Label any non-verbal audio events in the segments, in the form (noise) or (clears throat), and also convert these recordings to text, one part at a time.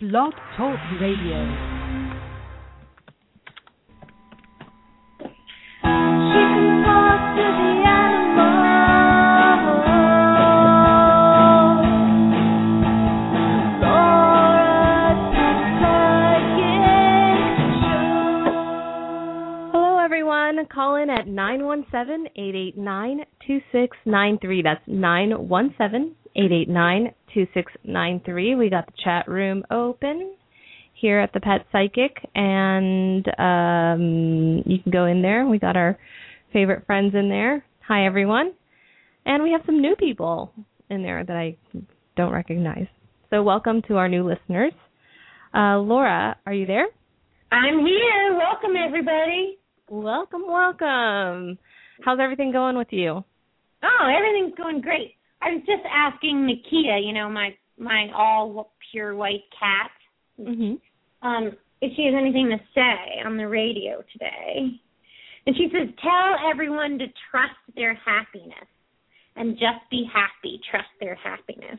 Blog Talk Radio. Hello, everyone. Call in at 917-889-2693. That's 917-889-2693. We got the chat room open here at the Pet Psychic, and um, you can go in there. We got our favorite friends in there. Hi, everyone. And we have some new people in there that I don't recognize. So welcome to our new listeners. Uh, Laura, are you there? I'm here. Welcome, everybody. Welcome, welcome. How's everything going with you? Oh, everything's going great. I was just asking Makia, you know, my my all pure white cat, Mhm. um, if she has anything to say on the radio today. And she says, "Tell everyone to trust their happiness and just be happy. Trust their happiness."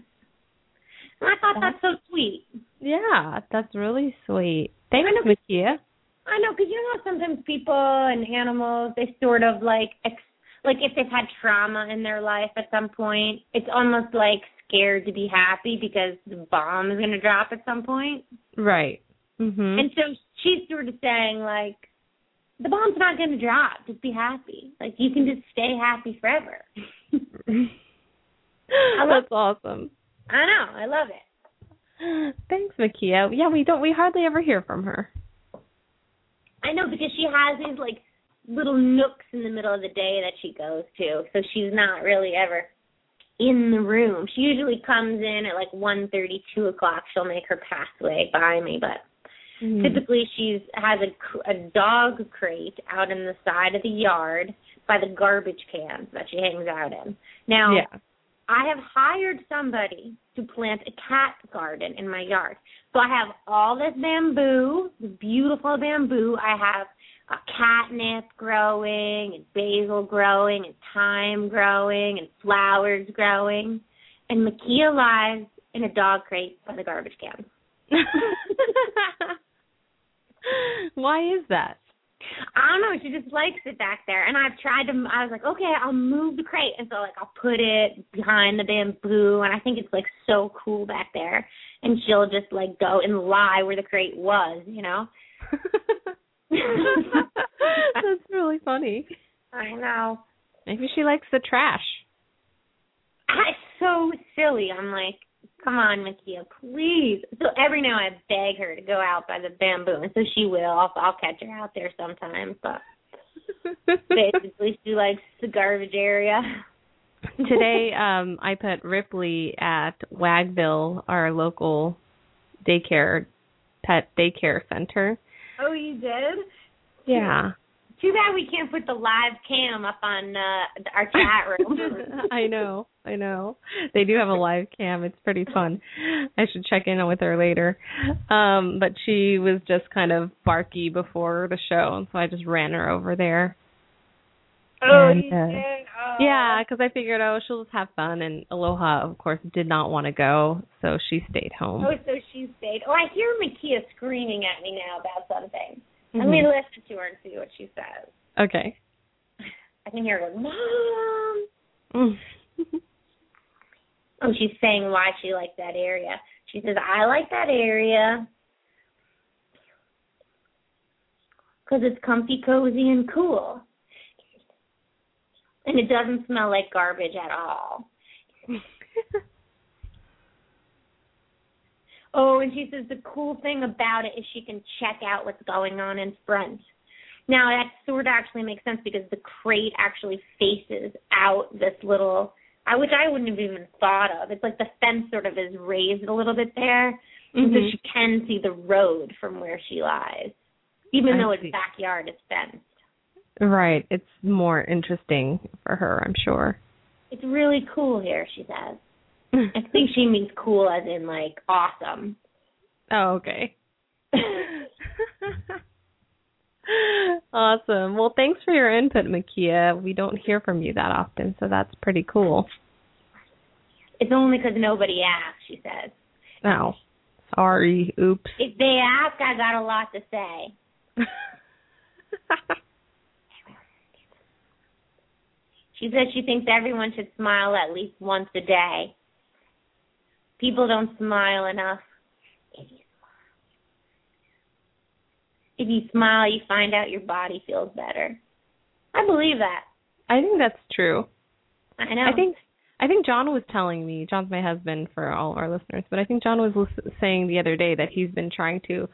And I thought that's so sweet. Yeah, that's really sweet. Thanks. Makia. I know, because you know sometimes people and animals they sort of like ex- like if they've had trauma in their life at some point, it's almost like scared to be happy because the bomb is going to drop at some point. Right. Mhm. And so she's sort of saying like the bomb's not going to drop. Just be happy. Like you can just stay happy forever. (laughs) That's awesome. I know. I love it. Thanks, Makia. Yeah, we don't we hardly ever hear from her. I know because she has these like little nooks in the middle of the day that she goes to, so she's not really ever in the room. She usually comes in at like one thirty, two o'clock. She'll make her pathway by me, but Mhm. typically she's has a a dog crate out in the side of the yard by the garbage cans that she hangs out in. Now, Yeah. I have hired somebody to plant a cat garden in my yard. So I have all this bamboo, beautiful bamboo. I have uh, catnip growing and basil growing and thyme growing and flowers growing. And Makia lies in a dog crate by the garbage can. (laughs) Why is that? I don't know. She just likes it back there, and I've tried to. I was like, okay, I'll move the crate, and so like I'll put it behind the bamboo, and I think it's like so cool back there. And she'll just like go and lie where the crate was, you know. (laughs) (laughs) That's really funny. I know. Maybe she likes the trash. It's so silly. I'm like, come on, Makia, please. So every now I beg her to go out by the bamboo, and so she will. I'll, I'll catch her out there sometimes, but (laughs) basically she likes the garbage area. Today, (laughs) um, I put Ripley at Wagville, our local daycare pet daycare center. Oh, you did? Yeah. Too bad we can't put the live cam up on uh, our (laughs) chat room. (laughs) I know, I know. They do have a live cam. It's pretty fun. I should check in with her later. Um, but she was just kind of barky before the show, and so I just ran her over there. Oh, And, uh. Oh. Yeah, because I figured, oh, she'll just have fun. And Aloha, of course, did not want to go, so she stayed home. Oh, so she stayed. Oh, I hear Makia screaming at me now about something. Let Mhm. me listen to her and see what she says. Okay. I can hear her go, Mom. Mm. Oh, she's saying why she liked that area. She says, I like that area because it's comfy, cozy, and cool. And it doesn't smell like garbage at all. (laughs) Oh, and she says the cool thing about it is she can check out what's going on in front. Now that sort of actually makes sense because the crate actually faces out this little, I which I wouldn't have even thought of. It's like the fence sort of is raised a little bit there, and so mm-hmm. she can see the road from where she lies, even I though its backyard is fenced. Right. It's more interesting for her, I'm sure. It's really cool here, she says. (laughs) I think she means cool as in like awesome. oh, okay. (laughs) awesome. Well, thanks for your input, Makia. We don't hear from you that often, so that's pretty cool. It's only because nobody asked, she says. Oh, Sorry. Oops. If they ask, I got a lot to say. (laughs) She says she thinks everyone should smile at least once a day. People don't smile enough. If you smile, if you smile, you find out your body feels better. I believe that. I think that's true. I know. I think I think John was telling me. John's my husband for all of our listeners, but I think John was saying the other day that he's been trying to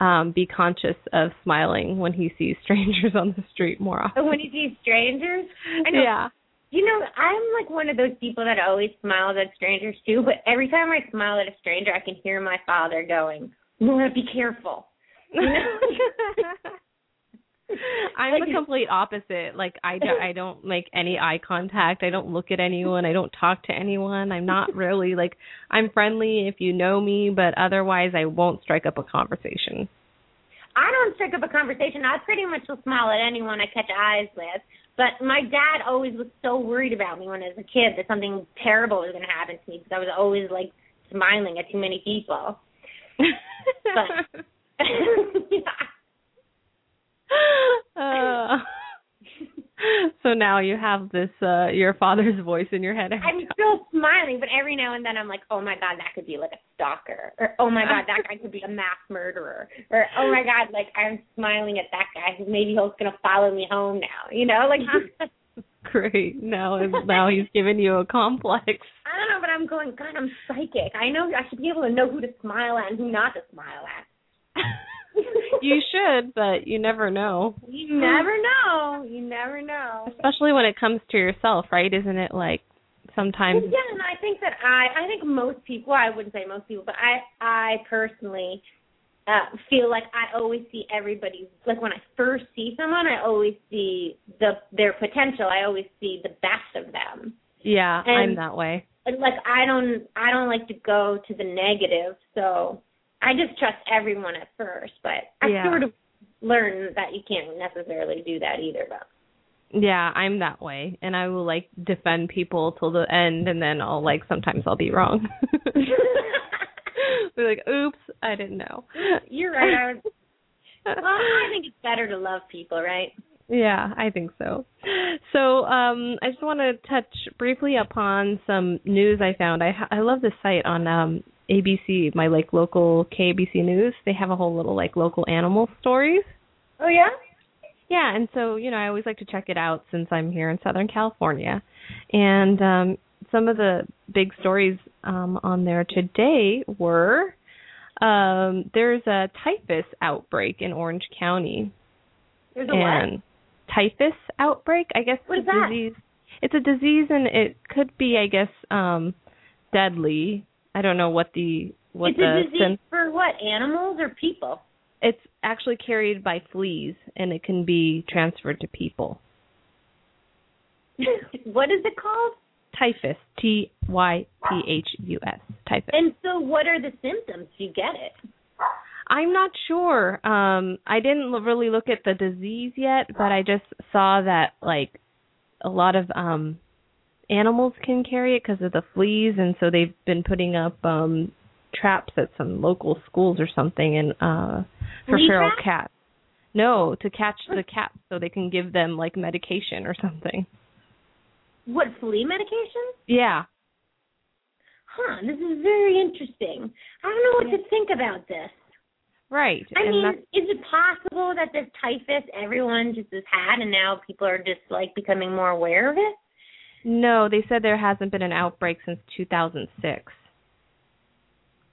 um be conscious of smiling when he sees (laughs) strangers on the street more often. when he sees strangers, I know. Yeah. You know, I'm like one of those people that always smiles at strangers too. But every time I smile at a stranger, I can hear my father going, "You want to be careful." You know? (laughs) (laughs) I'm the complete opposite. Like I don't, I don't make any (laughs) eye contact. I don't look at anyone. I don't talk to anyone. I'm not really like I'm friendly if you know me, but otherwise I won't strike up a conversation. I don't strike up a conversation. I pretty much will smile at anyone I catch eyes with. But my dad always was so worried about me when I was a kid that something terrible was going to happen to me because I was always like smiling at too many people. (laughs) But- (laughs) uh, (laughs) so now you have this uh your father's voice in your head. I'm time. still smiling, but every now and then I'm like, oh my god, that could be like a stalker, or oh my god, that guy could be a mass murderer, or oh my god, like I'm smiling at that guy who maybe he's gonna follow me home now, you know, like (laughs) Great. Now now he's giving you a complex. I don't know, but I'm going, God, I'm psychic. I know I should be able to know who to smile at and who not to smile at. You should, but you never know. You never know. You never know. Especially when it comes to yourself, right? Isn't it like sometimes yeah, and I think that I I think most people I wouldn't say most people, but I I personally uh feel like I always see everybody like when I first see someone I always see the their potential. I always see the best of them. Yeah, And- I'm that way. And like I don't I don't like to go to the negative, so I just trust everyone at first, but I Yeah. sort of learned that you can't necessarily do that either but Yeah, I'm that way. And I will like defend people till the end and then I'll like sometimes I'll be wrong. (laughs) (laughs) be like, oops, I didn't know. You're right. I would, (laughs) well, I think it's better to love people, right? Yeah, I think so. So, um, I just want to touch briefly upon some news I found. I ha- I love this site on um ABC, my like local KABC News. They have a whole little like local animal stories. Oh yeah. Yeah, and so you know I always like to check it out since I'm here in Southern California, and um, some of the big stories um, on there today were um, there's a typhus outbreak in Orange County, There's a and what? typhus outbreak. I guess What it's a that? disease. It's a disease, and it could be, I guess, um, deadly. I don't know what the what it's the a disease for what? Animals or people? it's actually carried by fleas, and it can be transferred to people. (laughs) what is it called? typhus t y p h u s typhus And so, what are the symptoms? You get it? i'm not sure um i didn't really look at the disease yet but i just saw that like a lot of um animals can carry it because of the fleas and so they've been putting up um traps at some local schools or something and uh for Flea feral traps? cats no to catch the cats so they can give them like medication or something What flea medication? yeah Huh. This is very interesting. I don't know what to think about this. right I and mean, that's is it possible that this typhus everyone just has had, and now people are just like becoming more aware of it? No, they said there hasn't been an outbreak since 2006.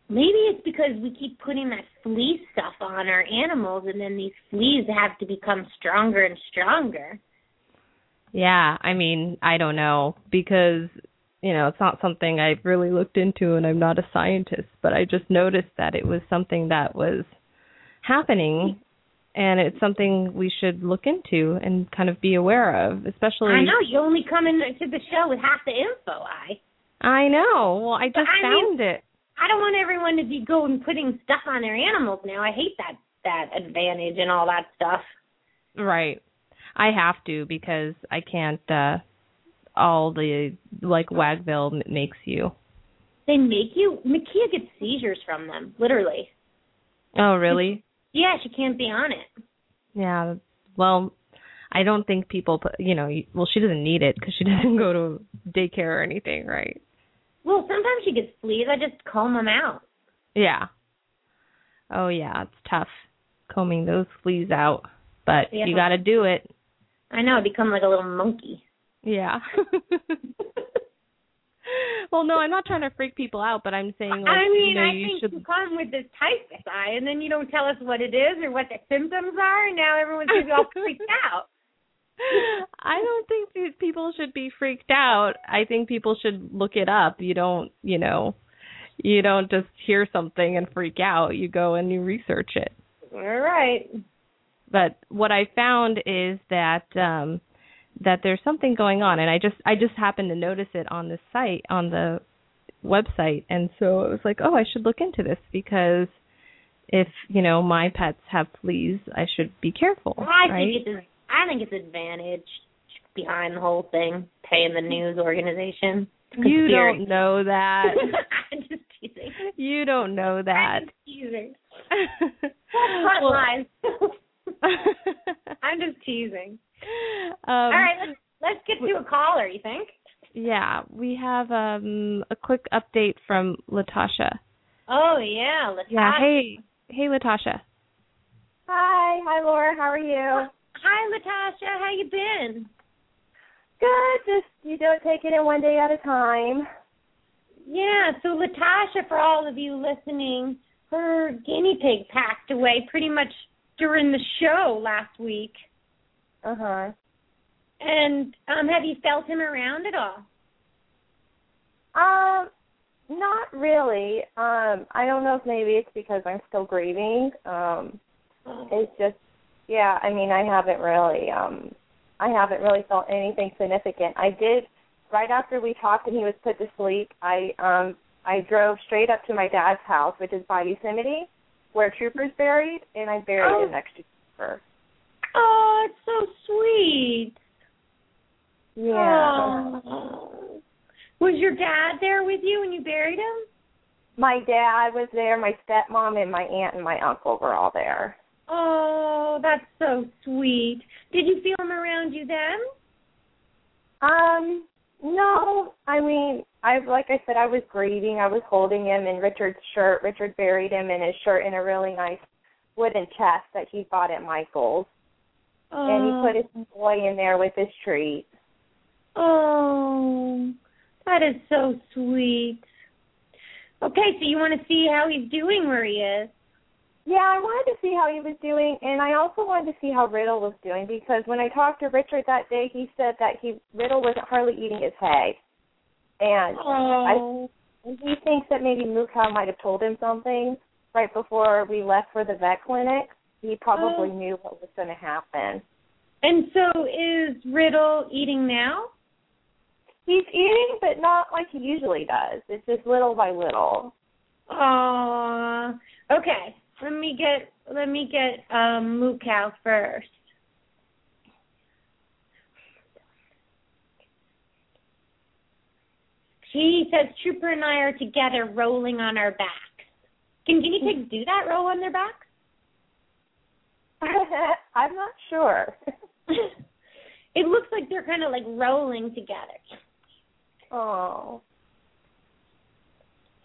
Maybe it's because we keep putting that flea stuff on our animals, and then these fleas have to become stronger and stronger. Yeah, I mean, I don't know because you know, it's not something I've really looked into and I'm not a scientist, but I just noticed that it was something that was happening and it's something we should look into and kind of be aware of, especially I know you only come into the show with half the info. I I know. Well, I just I mean- found it. I don't want everyone to be going putting stuff on their animals now. I hate that that advantage and all that stuff. Right. I have to because I can't uh all the like Wagville makes you. they make you. Makia gets seizures from them, literally. Oh, really? Yeah, she can't be on it. Yeah. Well, I don't think people put, you know, well, she doesn't need it because she (laughs) doesn't go to daycare or anything, right? Well, sometimes she gets fleas. I just comb them out. Yeah. Oh yeah, it's tough combing those fleas out, but Yeah. you got to do it. I know. I become like a little monkey. Yeah. (laughs) (laughs) (laughs) well, no, I'm not trying to freak people out, but I'm saying like I mean, you know I you think should you come with this typhus eye, and then you don't tell us what it is or what the symptoms are, and now everyone's gonna be all (laughs) freaked out. I don't think people should be freaked out. I think people should look it up. You don't, you know, you don't just hear something and freak out. You go and you research it. All right. But what I found is that um that there's something going on and I just I just happened to notice it on the site on the website and so it was like, "Oh, I should look into this because if, you know, my pets have fleas, I should be careful." Well, I right? think it's I think it's advantage behind the whole thing, paying the news organization. You don't know that. (laughs) I'm just teasing. you don't know that. I'm just teasing. (laughs) Well- lines. (laughs) I'm just teasing. um, All right, let's let's get to a caller. You think? Yeah, we have um a quick update from Latasha. Oh yeah, let's. Yeah, hey, hey Latasha. Hi, hi Laura, how are you? Hi, Latasha. How you been? Good, just you don't take it in one day at a time. Yeah. So Latasha, for all of you listening, her guinea pig passed away pretty much during the show last week. Uh huh. And um, have you felt him around at all? Um, not really. Um, I don't know if maybe it's because I'm still grieving. Um, it's just, yeah. I mean, I haven't really, um, I haven't really felt anything significant. I did right after we talked and he was put to sleep. I, um, I drove straight up to my dad's house, which is by Yosemite, where Trooper's buried, and I buried Oh. him next to Trooper. Oh, it's so sweet. Yeah. Oh. Was your dad there with you when you buried him? My dad was there, my stepmom and my aunt and my uncle were all there. Oh, that's so sweet. Did you feel him around you then? Um, no, I mean, I like I said, I was grieving. I was holding him in Richard's shirt. Richard buried him in his shirt in a really nice wooden chest that he bought at Michael's, Oh. and he oh. put his boy in there with his treat. Oh, that is so sweet. Okay, so you want to see how he's doing where he is? Yeah, I wanted to see how he was doing, and I also wanted to see how Riddle was doing because when I talked to Richard that day, he said that he Riddle wasn't hardly eating his hay, and Oh, And he thinks that maybe Moo Cow might have told him something right before we left for the vet clinic. He probably Oh. knew what was going to happen. and so is Riddle eating now? He's eating, but not like he usually does. It's just little by little. Aw. Okay, let me get let me get um moo cow first. She says Trooper and I are together rolling on our backs. Can guinea pigs do that, roll on their backs? (laughs) I'm not sure. (laughs) it looks like they're kind of like rolling together. oh.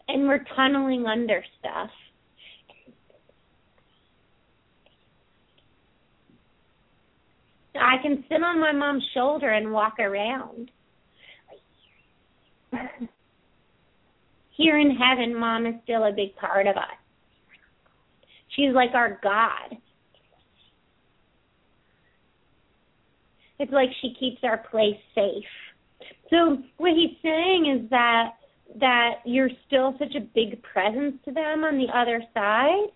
And we're tunneling under stuff. I can sit on my mom's shoulder and walk around. (laughs) Here in heaven, mom is still a big part of us. She's like our God. It's like she keeps our place safe. So what he's saying is that that you're still such a big presence to them on the other side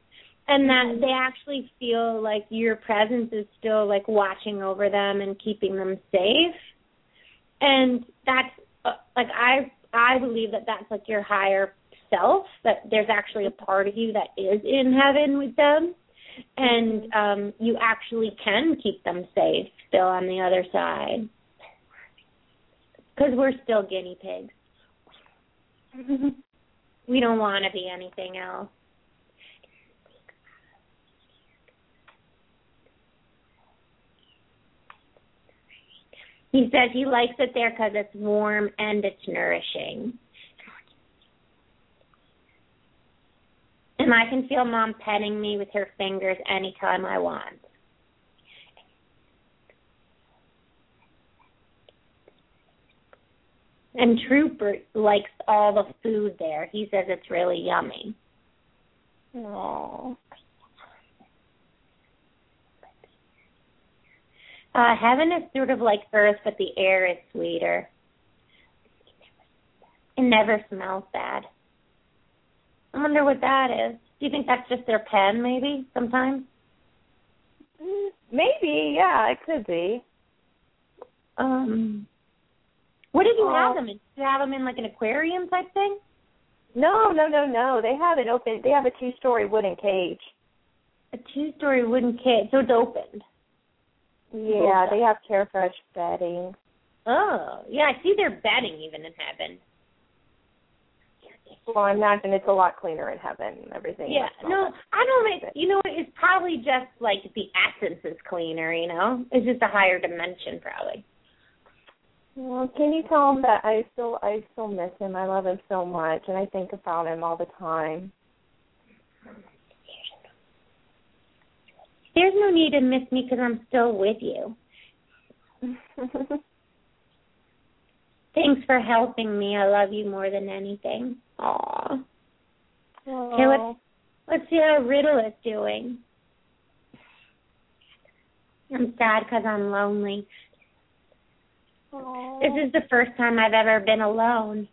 and that they actually feel like your presence is still like watching over them and keeping them safe. And that's uh, like i i believe that that's like your higher self that there's actually a part of you that is in heaven with them and um you actually can keep them safe still on the other side because we're still guinea pigs We don't want to be anything else. He says he likes it there because it's warm and it's nourishing. And I can feel mom petting me with her fingers anytime I want. And Trooper likes all the food there. He says it's really yummy. Aww. Uh, heaven is sort of like earth, but the air is sweeter. It never smells bad. I wonder what that is. Do you think that's just their pen, maybe, sometimes? Maybe, yeah, it could be. Um, what did you Oh. have them in? Did you have them in like an aquarium type thing? No, no, no, no. They have an open. They have a two-story wooden cage. A two-story wooden cage, so it's opened. Yeah, they have Carefresh bedding. Oh, yeah, I see their bedding even in heaven. Well, I imagine it's a lot cleaner in heaven and everything. Yeah, no, I don't make. You know, it's probably just like the essence is cleaner. You know, it's just a higher dimension, probably. Well, can you tell him that I still I still miss him. I love him so much, and I think about him all the time. There's no need to miss me because I'm still with you. (laughs) Thanks for helping me. I love you more than anything. Aw. Okay, let's let's see how Riddle is doing. I'm sad because I'm lonely. This is the first time I've ever been alone.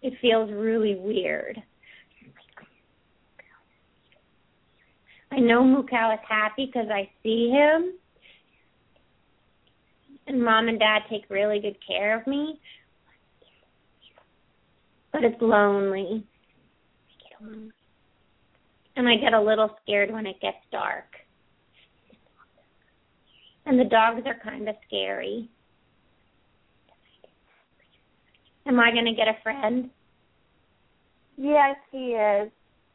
It feels really weird. I know Moo Cow is happy because I see him. And mom and dad take really good care of me. But it's lonely. And I get a little scared when it gets dark. And the dogs are kind of scary. Am I going to get a friend? Yes, he is.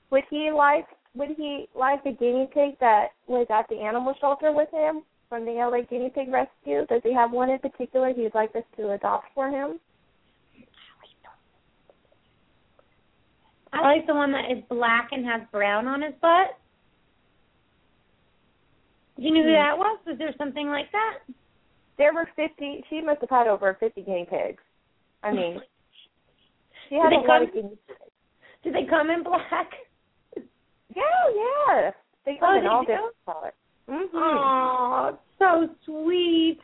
Would he like would he like the guinea pig that was at the animal shelter with him from the LA Guinea Pig Rescue? Does he have one in particular he'd like us to adopt for him? I like the one that is black and has brown on his butt. Do you know who hmm. that was? Was there something like that? There were fifty. She must have had over fifty guinea pigs. I mean, (laughs) she had a lot of guinea pigs. Did they come in black? Yeah, yeah. They oh, come Oh, in all do? different colors. Mm-hmm. Oh, so sweet.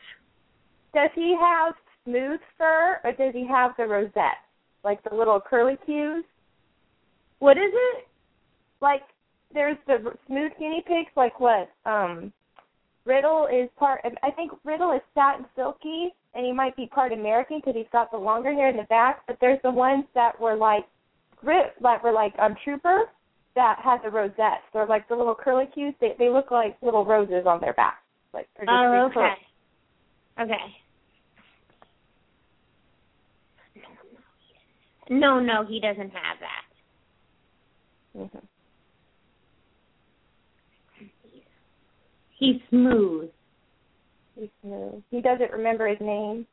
Does he have smooth fur or does he have the rosette, like the little curly cues? What is it? Like there's the smooth guinea pigs, like what? Um, Riddle is part. I think Riddle is satin silky, and he might be part American because he's got the longer hair in the back. But there's the ones that were like, that were like um Trooper that had the rosettes. They're like the little curly cues. They they look like little roses on their back. Like they're just Oh, big curls. okay. Okay. No, no, he doesn't have that. Mhm. He's smooth. He's smooth. He doesn't remember his name.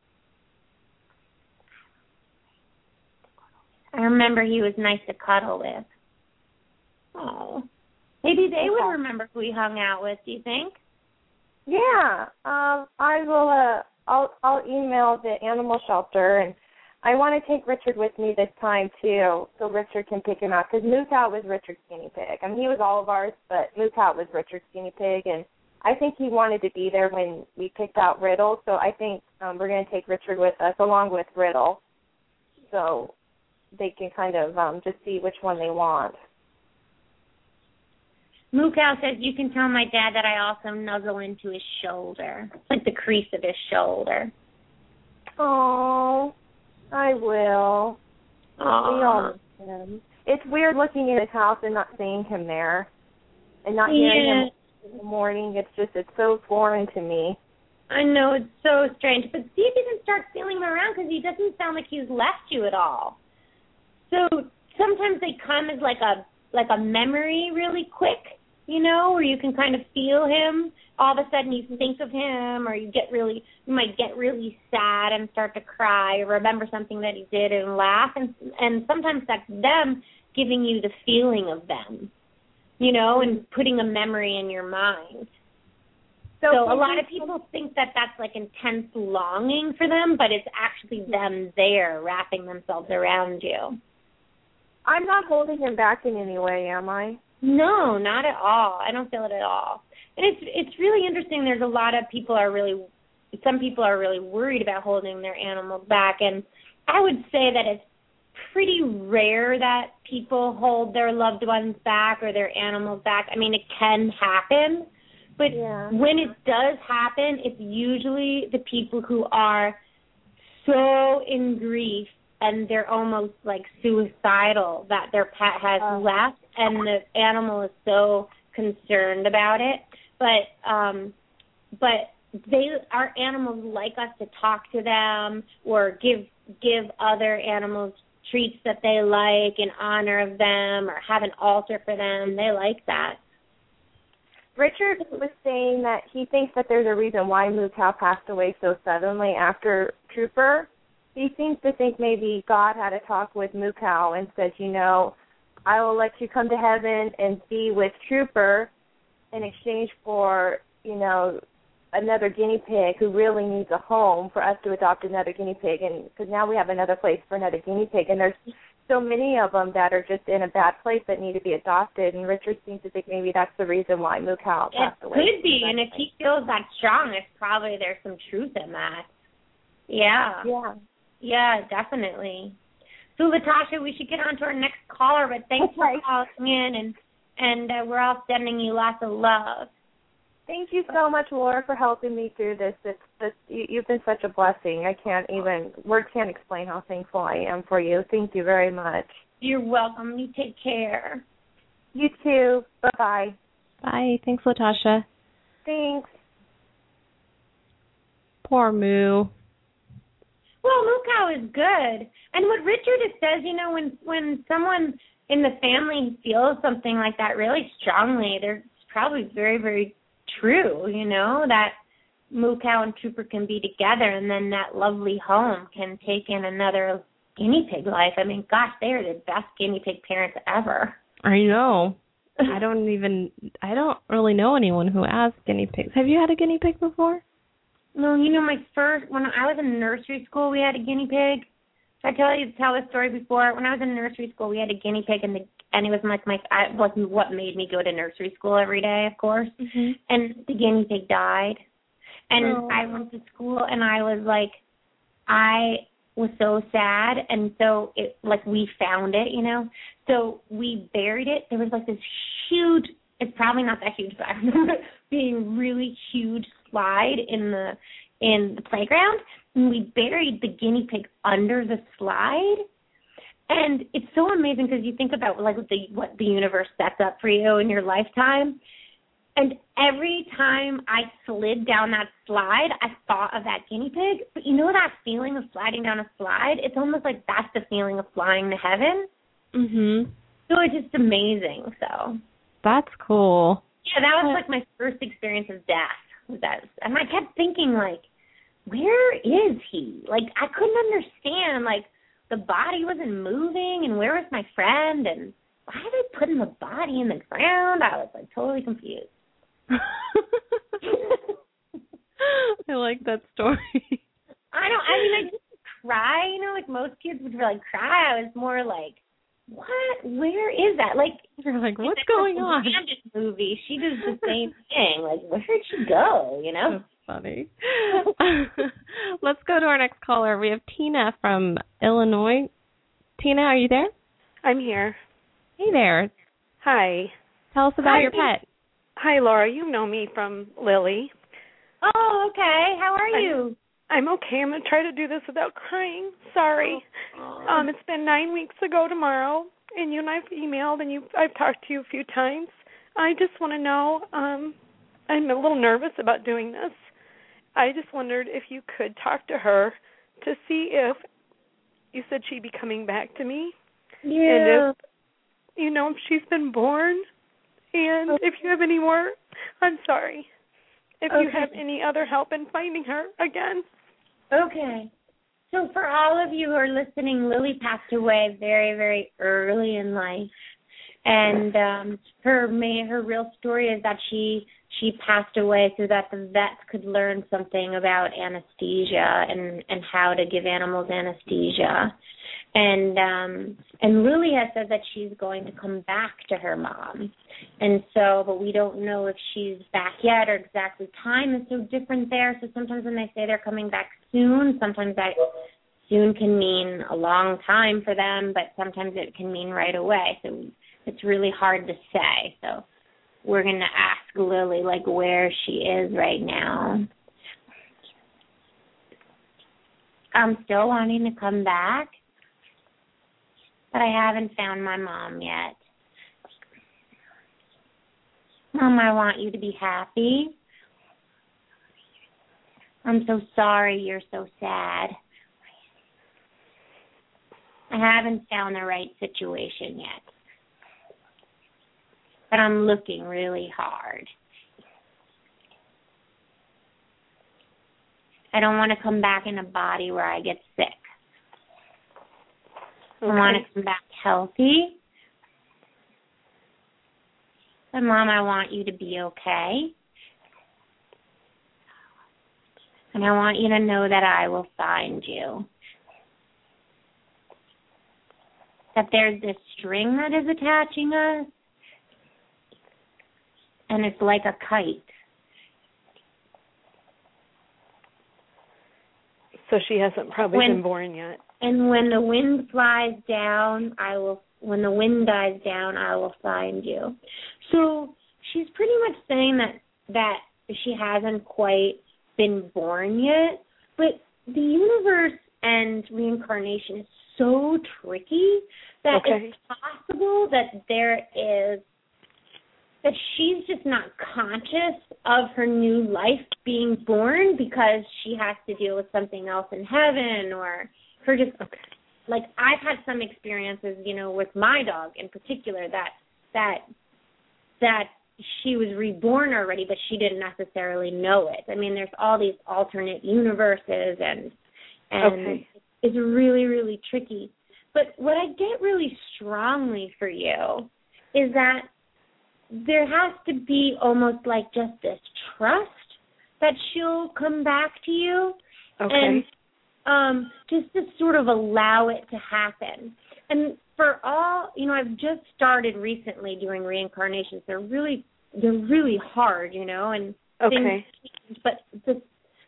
I remember he was nice to cuddle with. Oh. Maybe they would remember who we hung out with, do you think? Yeah. Um I will uh I'll I'll email the animal shelter and I want to take Richard with me this time too, so Richard can pick him out. Because Moose Out was Richard's guinea pig. I mean, he was all of ours, but Moose Out was Richard's guinea pig, and I think he wanted to be there when we picked out Riddle. So I think um, we're going to take Richard with us along with Riddle, so they can kind of um, just see which one they want. Moo Cow says you can tell my dad that I also nuzzle into his shoulder, like the crease of his shoulder. Oh, I will. We all miss him. It's weird looking in his house and not seeing him there, and not hearing Yeah. him in the morning. It's just it's so foreign to me. I know it's so strange, but see if you can start feeling him around because he doesn't sound like he's left you at all. So sometimes they come as like a like a memory really quick, you know, where you can kind of feel him. All of a sudden you can think of him or you get really you might get really sad and start to cry or remember something that he did and laugh and and sometimes that's them giving you the feeling of them. You know, and putting a memory in your mind. So, so a lot of people think that that's like intense longing for them, but it's actually them there wrapping themselves around you. I'm not holding him back in any way, am I? No, not at all. I don't feel it at all. And it's it's really interesting. There's a lot of people are really some people are really worried about holding their animals back and I would say that it's pretty rare that people hold their loved ones back or their animals back. I mean, it can happen, but yeah. when it does happen, it's usually the people who are so in grief and they're almost like suicidal that their pet has uh, left and the animal is so concerned about it. But um but they our animals like us to talk to them or give give other animals treats that they like in honor of them or have an altar for them. They like that. Richard was saying that he thinks that there's a reason why Moo Cow passed away so suddenly after Trooper he seems to think maybe God had a talk with Cow and said, you know, I will let you come to heaven and be with Trooper in exchange for, you know, another guinea pig who really needs a home for us to adopt another guinea pig and because now we have another place for another guinea pig and there's so many of them that are just in a bad place that need to be adopted and Richard seems to think maybe that's the reason why Cow passed it away. It could be and if he feels that strong it's probably there's some truth in that. Yeah. Yeah. Yeah, definitely. So Latasha, we should get on to our next caller, but thanks for calling in and and uh, we're all sending you lots of love. Thank you so much, Laura, for helping me through this. It's, it's you, you've been such a blessing. I can't even words can't explain how thankful I am for you. Thank you very much. You're welcome. You take care. You too. Bye bye. Bye. Thanks, Latasha. Thanks. Poor Moo. Well, Cow is good. And what Richard says, you know, when when someone in the family feels something like that really strongly, they're probably very, very true, you know, that Cow and Trooper can be together and then that lovely home can take in another guinea pig life. I mean, gosh, they are the best guinea pig parents ever. I know. (laughs) I don't even I don't really know anyone who has guinea pigs. Have you had a guinea pig before? No, you know my first when I was in nursery school, we had a guinea pig. I tell you tell this story before? When I was in nursery school, we had a guinea pig, and the and it was like my I, like what made me go to nursery school every day, of course. Mm-hmm. And the guinea pig died, and Oh. I went to school, and I was like, I was so sad, and so it like we found it, you know. So we buried it. There was like this huge. It's probably not that huge, but I remember it (laughs) being really huge slide in the in the playground and we buried the guinea pig under the slide. And it's so amazing because you think about like what the what the universe sets up for you in your lifetime. And every time i slid down that slide i thought of that guinea pig. But you know that feeling of sliding down a slide? It's almost like that's the feeling of flying to heaven. Mhm. so it's just amazing so. That's cool. yeah that was like my first experience of death that and i kept thinking like where is he? Like i couldn't understand like the body wasn't moving and where was my friend and why are they putting the body in the ground? I was like totally confused. (laughs) (laughs) I like that story. i don't i mean i didn't cry you know like most kids would like cry. I was more like what where is that like You're like, what's going on? Bandit movie she does the (laughs) same thing like where did she go you know That's funny. (laughs) Let's go to our next caller. We have Tina from Illinois. Tina, are you there? I'm here. Hey there. Hi. Tell us about Hi. your pet. Hi, Laura. You know me from Lily. oh okay how are I'm- you I'm okay. I'm going to try to do this without crying. Sorry. Um, it's been nine weeks ago tomorrow, and you and I've emailed, and you I've talked to you a few times. I just want to know. Um, I'm a little nervous about doing this. I just wondered if you could talk to her to see if you said she'd be coming back to me. Yeah. And if you know if she's been born, and Okay. if you have any more, I'm sorry. If you have any other help in finding her again. Okay. So for all of you who are listening, Lily passed away very, very early in life. And um her may her real story is that she she passed away so that the vets could learn something about anesthesia and and how to give animals anesthesia. And um and Lily has said that she's going to come back to her mom. And so but we don't know if she's back yet or exactly time is so different there. So sometimes when they say they're coming back soon, sometimes that soon can mean a long time for them, but sometimes it can mean right away. So it's really hard to say. So we're going to ask Lily like where she is right now. I'm still wanting to come back, but I haven't found my mom yet. Mom, I want you to be happy. I'm so sorry you're so sad. I haven't found the right situation yet. But I'm looking really hard. I don't want to come back in a body where I get sick. I want to come back healthy. And mom, I want you to be okay. And I want you to know that I will find you. That there's this string that is attaching us, and it's like a kite. So she hasn't probably When- been born yet. And when the wind flies down, I will when the wind dies down, I will find you. So she's pretty much saying that that she hasn't quite been born yet, but the universe and reincarnation is so tricky that Okay. it's possible that there is that she's just not conscious of her new life being born because she has to deal with something else in heaven or her just Okay. like I've had some experiences, you know, with my dog in particular that that that she was reborn already but she didn't necessarily know it. I mean, there's all these alternate universes and and Okay. it's really really tricky. But what I get really strongly for you is that there has to be almost like just this trust that she'll come back to you Okay. and um just to sort of allow it to happen and for all you know i've just started recently doing reincarnations they're really they're really hard you know and okay. things change. but the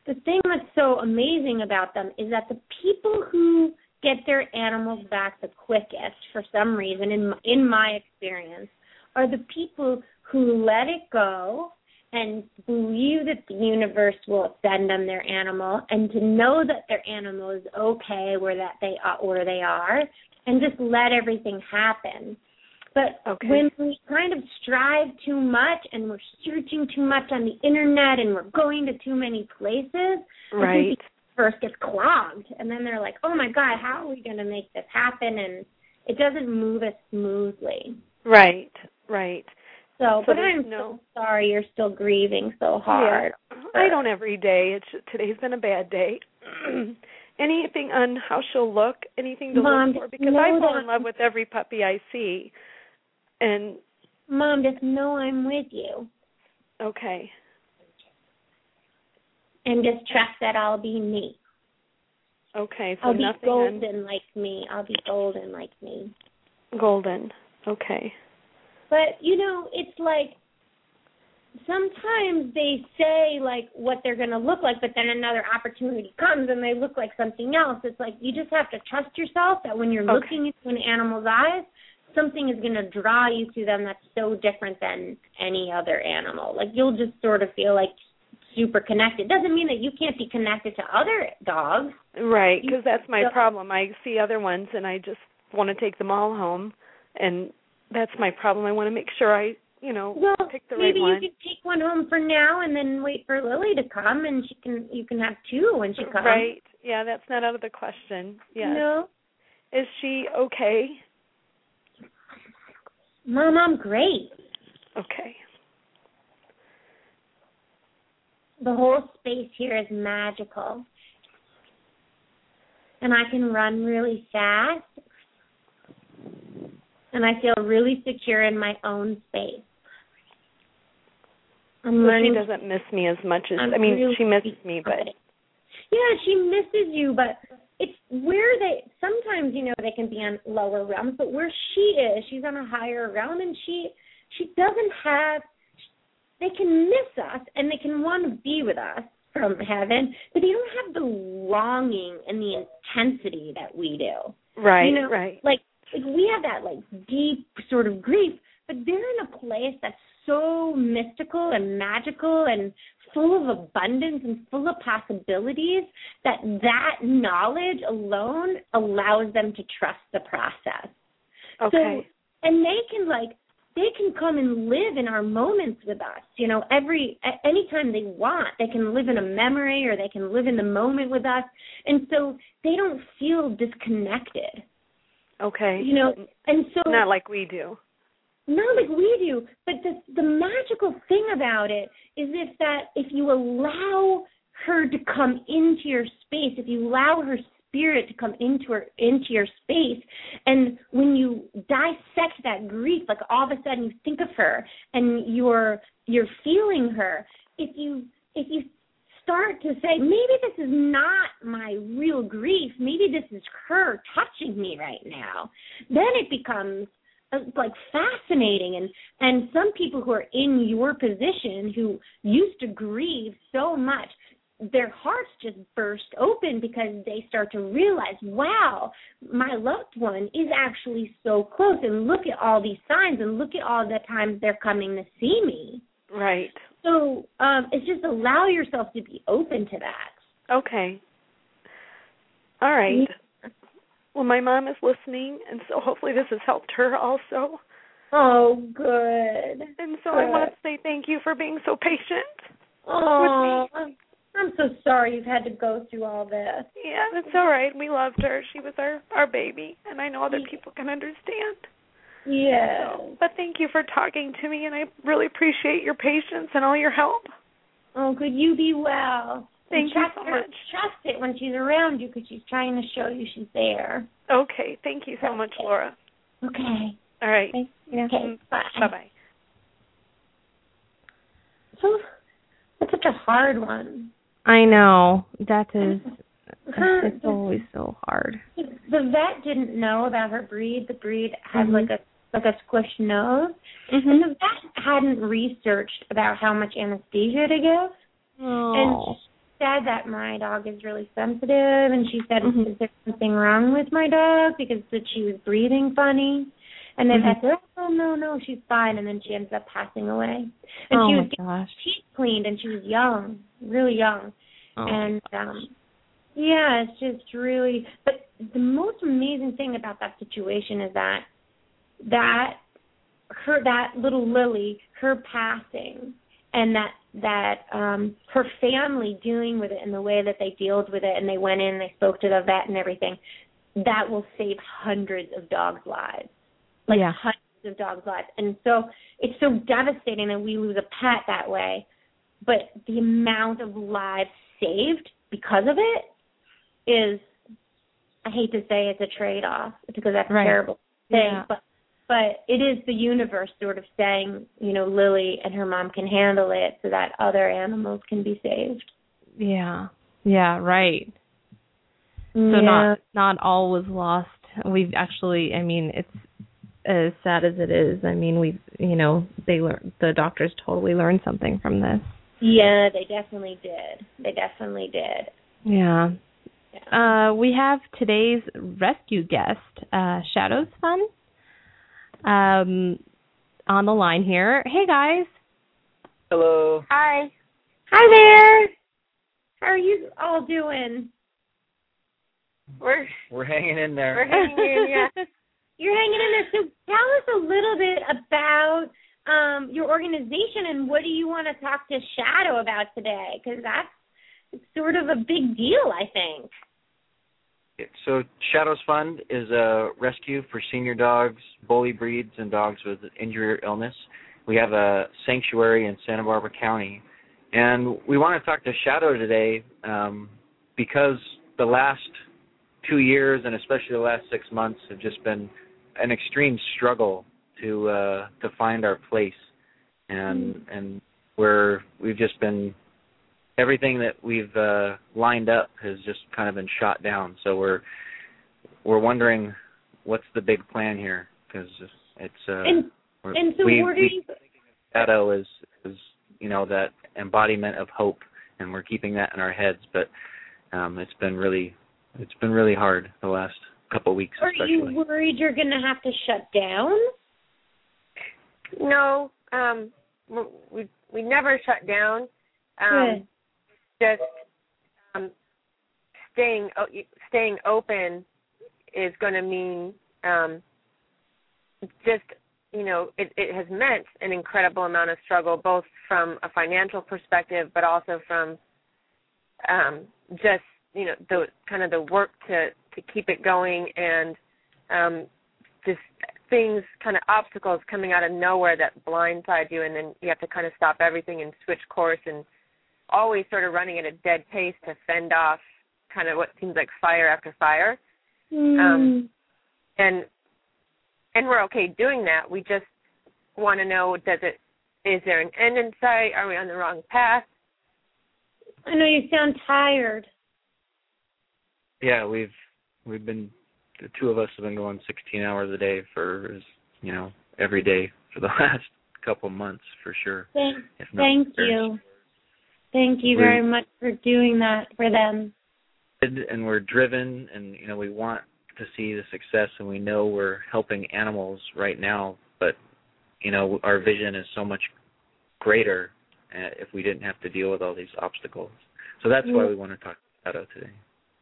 the thing that's so amazing about them is that the people who get their animals back the quickest for some reason in in my experience are the people who let it go and believe that the universe will send them their animal and to know that their animal is okay where that they are where they are and just let everything happen but Okay. when we kind of strive too much and we're searching too much on the internet and we're going to too many places Right. universe gets clogged and then they're like oh my god how are we going to make this happen and it doesn't move as smoothly Right. Right. So, So but I'm no- so sorry you're still grieving so hard. Yeah. I don't every day. It's today's been a bad day. (clears throat) anything on how she'll look? Anything to Mom, look for? Because I fall that- in love with every puppy I see. And Mom, just know I'm with you okay. and just trust that I'll be me. Okay. So I'll be nothing on golden like me. I'll be golden like me. golden. Okay. But you know, it's like sometimes they say like what they're going to look like, but then another opportunity comes and they look like something else. It's like you just have to trust yourself that when you're Okay. looking into an animal's eyes, something is going to draw you to them that's so different than any other animal. Like you'll just sort of feel like super connected. Doesn't mean that you can't be connected to other dogs. Right, because that's my so- problem. I see other ones and I just want to take them all home, and that's my problem. I want to make sure I, you know, Well, pick the right one. maybe you could take one home for now and then wait for Lily to come and she can you can have two when she comes. Right. Yeah, that's not out of the question. Yes. No. Is she okay? Mom, I'm great. Okay. The whole space here is magical. And I can run really fast. And I feel really secure in my own space. I'm So learning she doesn't miss me as much as I'm I mean, really she misses me, but Yeah, she misses you, but it's where they sometimes you know they can be on lower realms, but where she is, she's on a higher realm, and she she doesn't have. They can miss us, and they can want to be with us from heaven, but they don't have the longing and the intensity that we do. right, you know, right. Like like we have that like deep sort of grief, but they're in a place that's so mystical and magical and full of abundance and full of possibilities that that knowledge alone allows them to trust the process. Okay. So and they can like they can come and live in our moments with us. You know, every anytime they want, they can live in a memory or they can live in the moment with us, and so they don't feel disconnected. Okay. You know, and so not like we do. not like we do, but the the magical thing about it is if that if you allow her to come into your space, if you allow her spirit to come into her into your space, and when you dissect that grief, like all of a sudden you think of her and you're you're feeling her. If you if you start to say maybe this is not my real grief, maybe this is her touching me right now, then it becomes uh, like fascinating. And and some people who are in your position who used to grieve so much their hearts just burst open because they start to realize wow my loved one is actually so close. And look at all these signs and look at all the times they're coming to see me. Right. So um it's just allow yourself to be open to that Okay. All right. Well, my mom is listening, and so hopefully this has helped her also. oh good And so I want to say thank you for being so patient. oh I'm, I'm so sorry you've had to go through all this Yeah, that's all right. We loved her. She was our our baby, and I know other people can understand. Yes So, but thank you for talking to me, and I really appreciate your patience and all your help. Oh, could you be well? Thank you trust so her- much. Trust it when she's around you because she's trying to show you she's there. Okay, thank you so much, Laura. Okay. All right. Thank. Okay. Bye. Bye bye. So that's such a hard one. I know. That is Her, it's always so hard. the vet didn't know about her breed. The breed had Mhm. like a like a squished nose, Mm-hmm. and the vet hadn't researched about how much anesthesia to give. And Oh. she said that my dog is really sensitive, and she said, Mhm. "Is there something wrong with my dog?" Because that she was breathing funny. And then Mhm. I said, "Oh no, no, she's fine." And then she ended up passing away. And oh she was getting gosh. teeth cleaned, and she was young, really young. Oh. And um yeah, it's just really. But the most amazing thing about that situation is that that her that little Lily, her passing, and that that um her family dealing with it and the way that they dealt with it, and they went in, and they spoke to the vet and everything. That will save hundreds of dogs' lives, like Yeah. hundreds of dogs' lives. And so it's so devastating that we lose a pet that way. But the amount of lives saved because of it is I hate to say it's a trade off because that's Right. a terrible thing, Yeah. but but it is the universe sort of saying, you know, Lily and her mom can handle it so that other animals can be saved. Yeah. Yeah, right. So yeah. not not all was lost. We've actually I mean it's as sad as it is. I mean we you know, they learn the doctors totally learned something from this. Yeah, they definitely did. They definitely did. Yeah. Yeah. Uh, we have today's rescue guest, uh, Shadows Fund, um, on the line here. Hey guys. Hello. Hi. Hi there. How are you all doing? We're We're hanging in there. we're (laughs) hanging in, yeah. You're hanging in there. So tell us a little bit about um, your organization and what do you want to talk to Shadow about today? Because that's it's sort of a big deal, I think. So Shadows Fund is a rescue for senior dogs, bully breeds, and dogs with injury or illness. We have a sanctuary in Santa Barbara County, and we want to talk to Shadow today um, because the last two years and especially the last six months have just been an extreme struggle to uh, to find our place, and mm. and where we've just been everything that we've uh, lined up has just kind of been shot down. So we're we're wondering what's the big plan here because it's uh, and, and so we, where do you shadow is is you know that embodiment of hope and we're keeping that in our heads but um it's been really it's been really hard the last couple of weeks are especially. you worried you're going to have to shut down no um we we never shut down um Good. Just um staying staying open is going to mean um just you know, it, it has meant an incredible amount of struggle, both from a financial perspective, but also from um, just you know the kind of the work to to keep it going and um, just things kind of obstacles coming out of nowhere that blindside you, and then you have to kind of stop everything and switch course and always sort of running at a dead pace to fend off kind of what seems like fire after fire. Mm. Um, and and we're okay doing that. We just want to know does it is there an end in sight? Are we on the wrong path? I know you sound tired. Yeah, we've we've been the two of us have been going 16 hours a day for you know every day for the (laughs) last couple months for sure. Thank, thank you. Thank you we're, very much for doing that for them. And we're driven, and you know we want to see the success and we know we're helping animals right now but you know our vision is so much greater uh, if we didn't have to deal with all these obstacles. So that's why we want to talk to shadow today.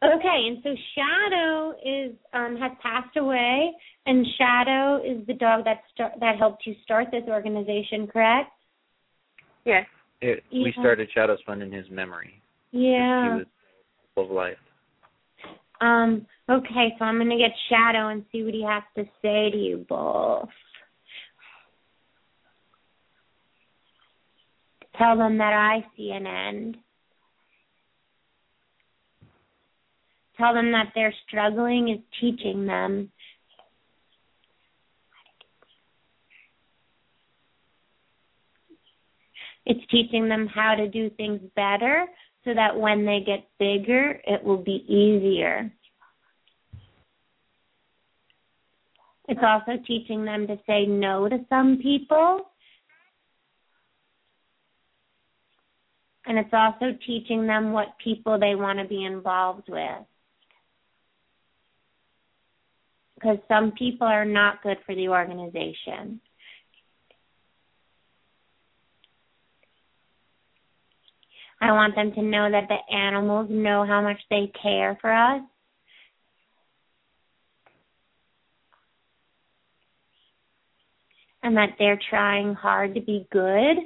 Okay and so shadow is um has passed away and shadow is the dog that start that helped you start this organization correct? Yes it, yeah. we started shadows fund in his memory yeah he was full of life um, okay, so I'm going to get Shadow and see what he has to say to you both. Tell them that I see an end. Tell them that their struggling is teaching them. It's teaching them how to do things better so that when they get bigger, it will be easier. It's also teaching them to say no to some people. And it's also teaching them what people they want to be involved with. Because some people are not good for the organization. I want them to know that the animals know how much they care for us. And that they're trying hard to be good.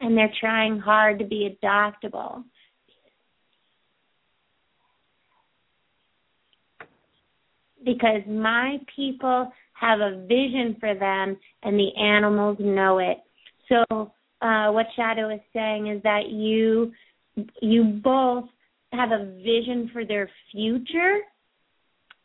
And they're trying hard to be adoptable. Because my people have a vision for them and the animals know it. So uh, what Shadow is saying is that you you both have a vision for their future,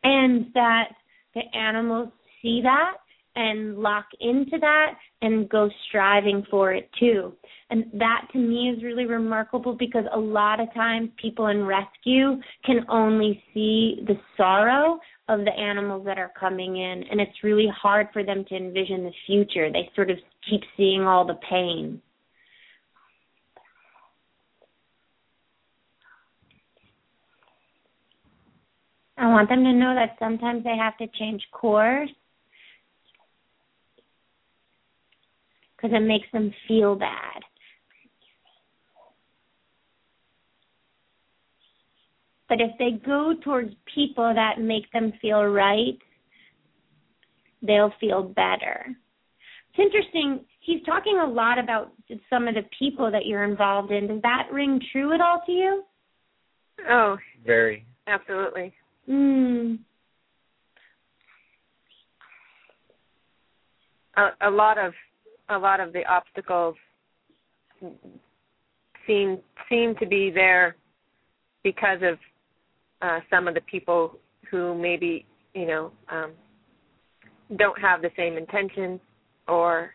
and that the animals see that and lock into that and go striving for it too. And that to me is really remarkable because a lot of times people in rescue can only see the sorrow of the animals that are coming in and it's really hard for them to envision the future. They sort of keep seeing all the pain. I want them to know that sometimes they have to change course because it makes them feel bad. But if they go towards people that make them feel right, they'll feel better. It's interesting. He's talking a lot about some of the people that you're involved in. Does that ring true at all to you? Oh, very. absolutely. Mm. A, a lot of a lot of the obstacles seem seem to be there because of uh, some of the people who maybe you know um, don't have the same intentions or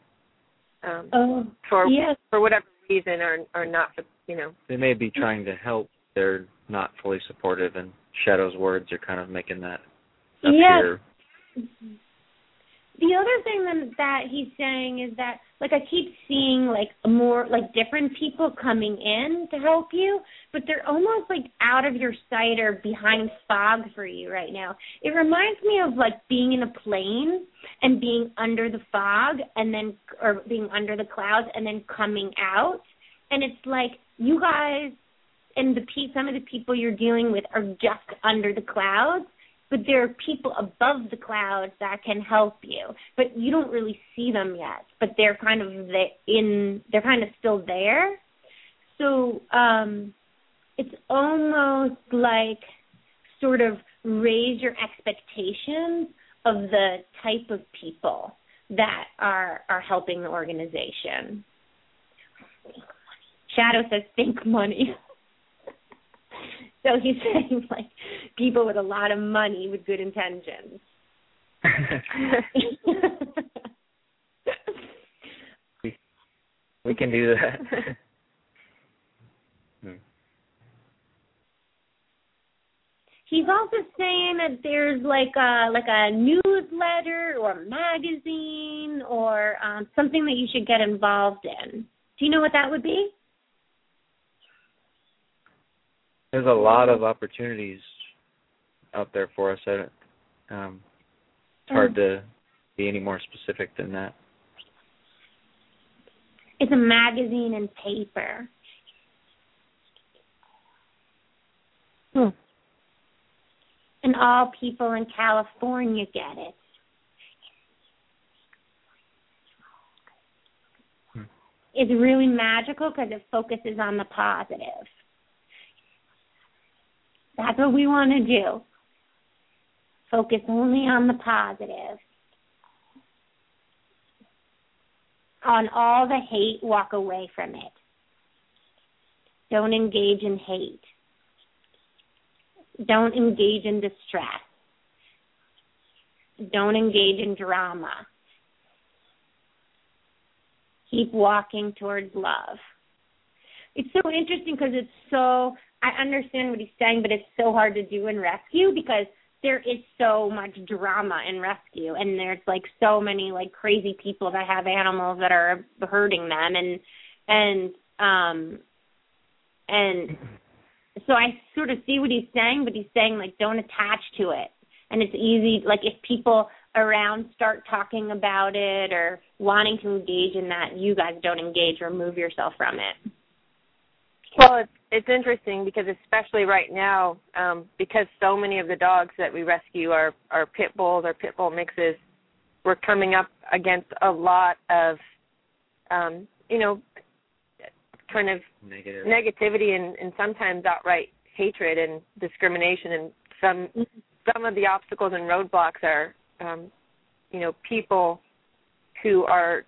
um, Oh, for yes. for whatever reason are are not for you know They may be trying to help. They're not fully supportive, and Shadow's words are kind of making that Yes. The other thing that, that he's saying is that like I keep seeing like more like different people coming in to help you, but they're almost like out of your sight or behind fog for you right now. It reminds me of like being in a plane and being under the fog and then or being under the clouds and then coming out and it's like you guys and the some of the people you're dealing with are just under the clouds but there are people above the clouds that can help you but you don't really see them yet but they're kind of the, in they're kind of still there. So um it's almost like sort of raise your expectations of the type of people that are are helping the organization. Shadow says think money (laughs) so he's (laughs) saying like people with a lot of money with good intentions. (laughs) we can do that. (laughs) Hmm. he's also saying that there's like a like a newsletter or a magazine or um something that you should get involved in. Do you know what that would be? There's a lot of opportunities out there for us. I don't, um, it's hard to be any more specific than that. It's a magazine and paper. Hmm. And all people in California get it. Hmm. It's really magical because it focuses on the positive. That's what we want to do. Focus only on the positive. On all the hate, walk away from it. Don't engage in hate. Don't engage in distress. Don't engage in drama. Keep walking towards love. It's so interesting because it's so, I understand what he's saying, but it's so hard to do in rescue because there is so much drama in rescue and there's like so many like crazy people that have animals that are hurting them and and um and so I sort of see what he's saying, but he's saying like don't attach to it. And it's easy like if people around start talking about it or wanting to engage in that, you guys don't engage, remove yourself from it. Well, it's it's interesting because especially right now, um, because so many of the dogs that we rescue are are pit bulls or pit bull mixes, we're coming up against a lot of, um, you know, kind of Negative. negativity and, and sometimes outright hatred and discrimination and some some of the obstacles and roadblocks are um, you know people who are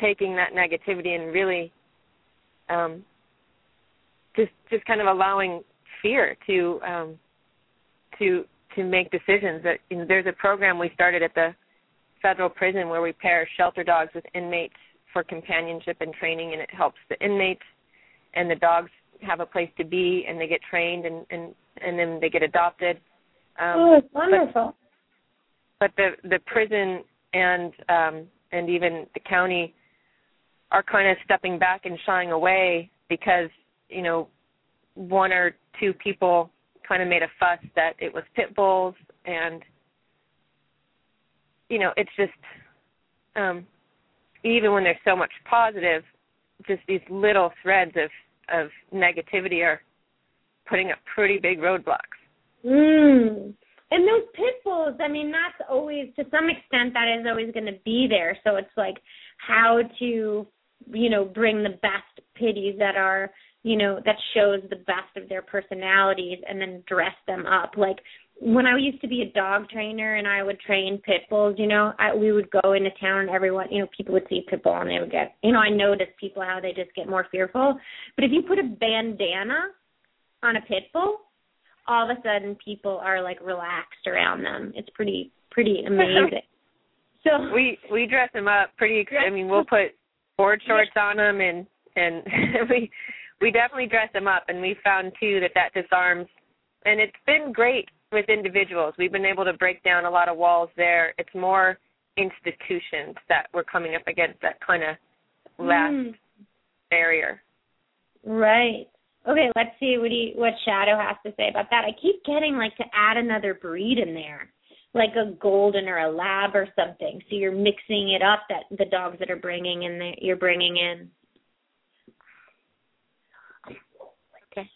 taking that negativity and really um, just just kind of allowing fear to um, to to make decisions that you know, there's a program we started at the federal prison where we pair shelter dogs with inmates for companionship and training and it helps the inmates and the dogs have a place to be and they get trained and and and then they get adopted um oh, it's wonderful. but the the prison and um and even the county are kind of stepping back and shying away because you know one or two people kind of made a fuss that it was pit bulls and you know it's just um even when there's so much positive just these little threads of of negativity are putting up pretty big roadblocks Mm. And those pit bulls, I mean, that's always, to some extent, that is always going to be there. So it's like how to, you know, bring the best pitties that are you know, that shows the best of their personalities and then dress them up. Like when I used to be a dog trainer and I would train pit bulls, you know, I, we would go into town and everyone, you know, people would see pit bull and they would get, you know, I noticed people how they just get more fearful. But if you put a bandana on a pit bull, all of a sudden people are like relaxed around them. It's pretty pretty (laughs) amazing. so we we dress them up pretty. I mean, we'll put board (laughs) shorts on them and and (laughs) we we definitely dress them up and we found too that that disarms and it's been great with individuals. We've been able to break down a lot of walls there. It's more institutions that we're coming up against that kind of last mm. barrier. Right. Okay, let's see what he what Shadow has to say about that. I keep getting like to add another breed in there, like a golden or a lab or something. So you're mixing it up that the dogs that are bringing in that you're bringing in. Okay.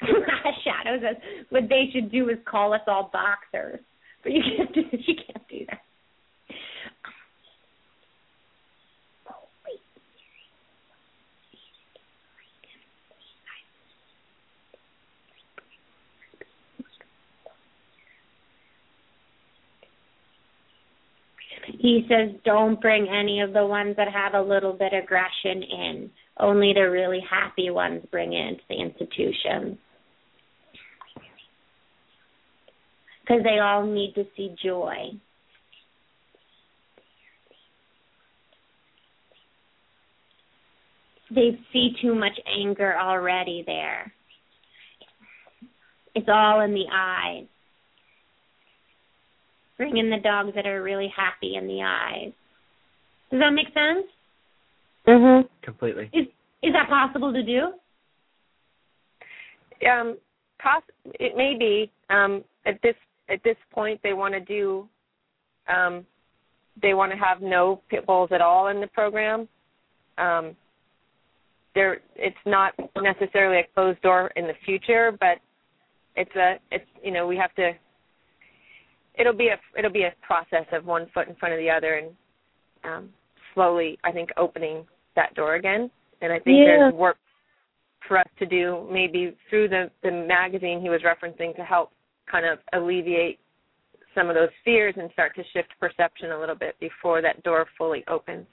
(laughs) Shadow says what they should do is call us all boxers, but you can't do (laughs) you can't do that. He says don't bring any of the ones that have a little bit of aggression in. Only the really happy ones bring into the institution. Because they all need to see joy. They see too much anger already there. It's all in the eyes. Bring in the dogs that are really happy in the eyes. Does that make sense? Mhm. Completely. Is is that possible to do? Um, poss- it may be. Um, at this at this point, they want to do. Um, they want to have no pit bulls at all in the program. Um, there, it's not necessarily a closed door in the future, but it's a. It's you know we have to it'll be a it'll be a process of one foot in front of the other and um slowly I think opening that door again. And I think yeah. there's work for us to do maybe through the the magazine he was referencing to help kind of alleviate some of those fears and start to shift perception a little bit before that door fully opens.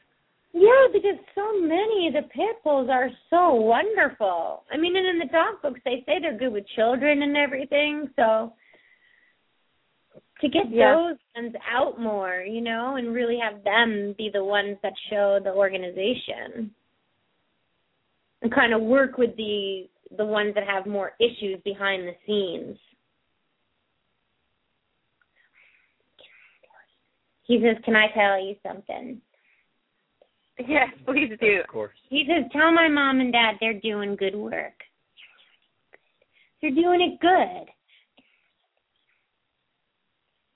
Yeah, because so many of the pit bulls are so wonderful. I mean, and in the dog books they say they're good with children and everything. So to get yeah. those ones out more, you know, and really have them be the ones that show the organization. And kind of work with the the ones that have more issues behind the scenes. He says, "Can I tell you something?" Yes, please do. Of course. He says, "Tell my mom and dad they're doing good work. They're doing it good.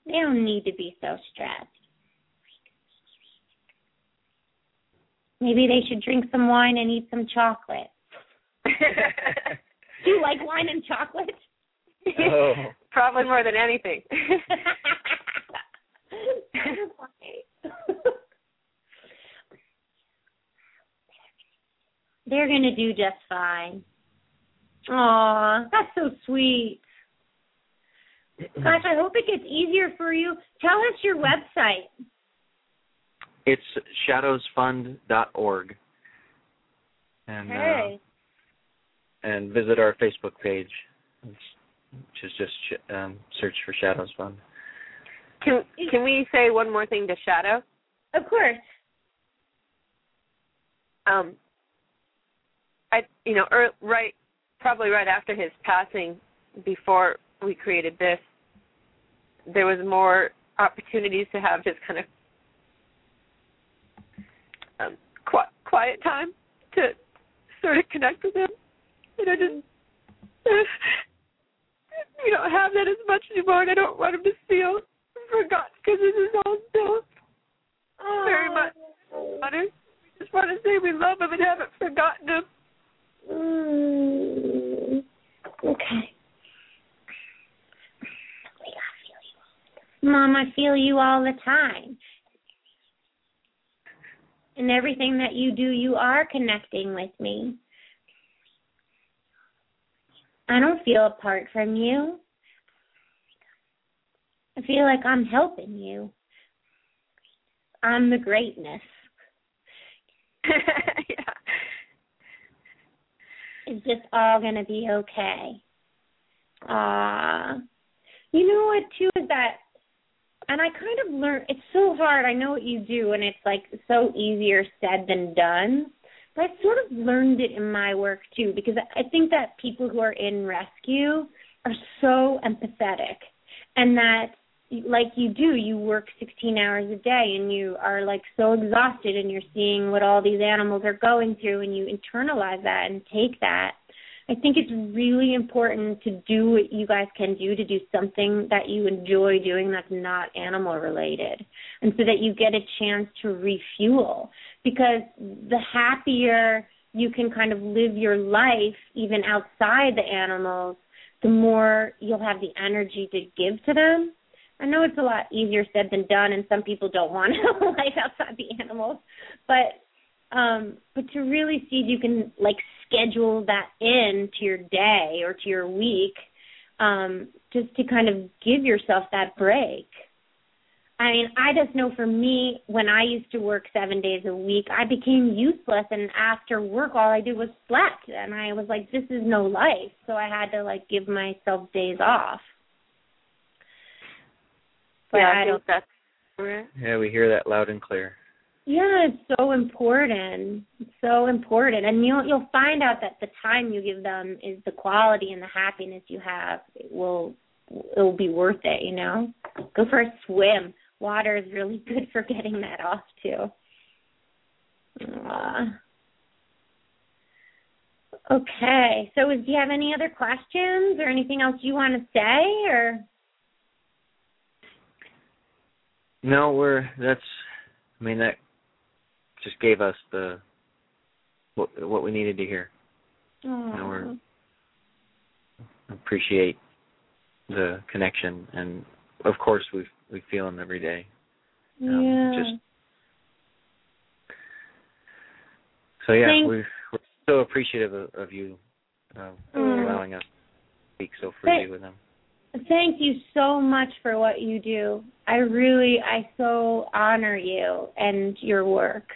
They don't need to be so stressed. Maybe they should drink some wine and eat some chocolate. Do (laughs) you like wine and chocolate? Oh. Probably more than anything. (laughs) (laughs) They're gonna do just fine. Aw, that's so sweet. Gosh, I hope it gets easier for you. Tell us your website. It's shadowsfund.org. And okay. uh, and visit our Facebook page, which is just um, search for Shadows Fund. Can can we say one more thing to Shadow? Of course. Um, I you know er, right probably right after his passing, before we created this, there was more opportunities to have just kind of um, quiet, quiet time to sort of connect with him. And I just, (laughs) we don't have that as much anymore, and I don't want him to feel forgotten because this is all still oh. very much honor. We just want to say we love him and haven't forgotten him. Mm. Okay. Mom, I feel you all the time. In everything that you do, you are connecting with me. I don't feel apart from you. I feel like I'm helping you. I'm the greatness. (laughs) yeah. It's just all gonna be okay. Uh you know what too is that and I kind of learned it's so hard. I know what you do and it's like so easier said than done. But I've sort of learned it in my work too because I think that people who are in rescue are so empathetic and that like you do you work 16 hours a day and you are like so exhausted and you're seeing what all these animals are going through and you internalize that and take that i think it's really important to do what you guys can do to do something that you enjoy doing that's not animal related and so that you get a chance to refuel. Because the happier you can kind of live your life even outside the animals the more you'll have the energy to give to them I know it's a lot easier said than done, and some people don't want to (laughs) life outside the animals, but um, but to really see if you can like schedule that in to your day or to your week, um, just to kind of give yourself that break. I mean, I just know for me, when I used to work seven days a week, I became useless, and after work, all I did was slept, and I was like, this is no life. So I had to like give myself days off. But yeah, I think that's correct. Yeah, we hear that loud and clear. Yeah, it's so important. It's so important, and you'll you'll find out that the time you give them is the quality and the happiness you have. It will it will be worth it. You know, go for a swim. Water is really (laughs) good for getting that off too. Uh, okay, so do you have any other questions or anything else you want to say or? No, we're that's. I mean that just gave us the what what we needed to hear. Oh. And we're appreciate the connection, and of course we we feel them every day. Um, yeah. Just so yeah, Thank- we we're so appreciative of, of you uh, Mm. allowing us to speak so freely Thank- with them. Thank you so much for what you do. I really, I so honor you and your work.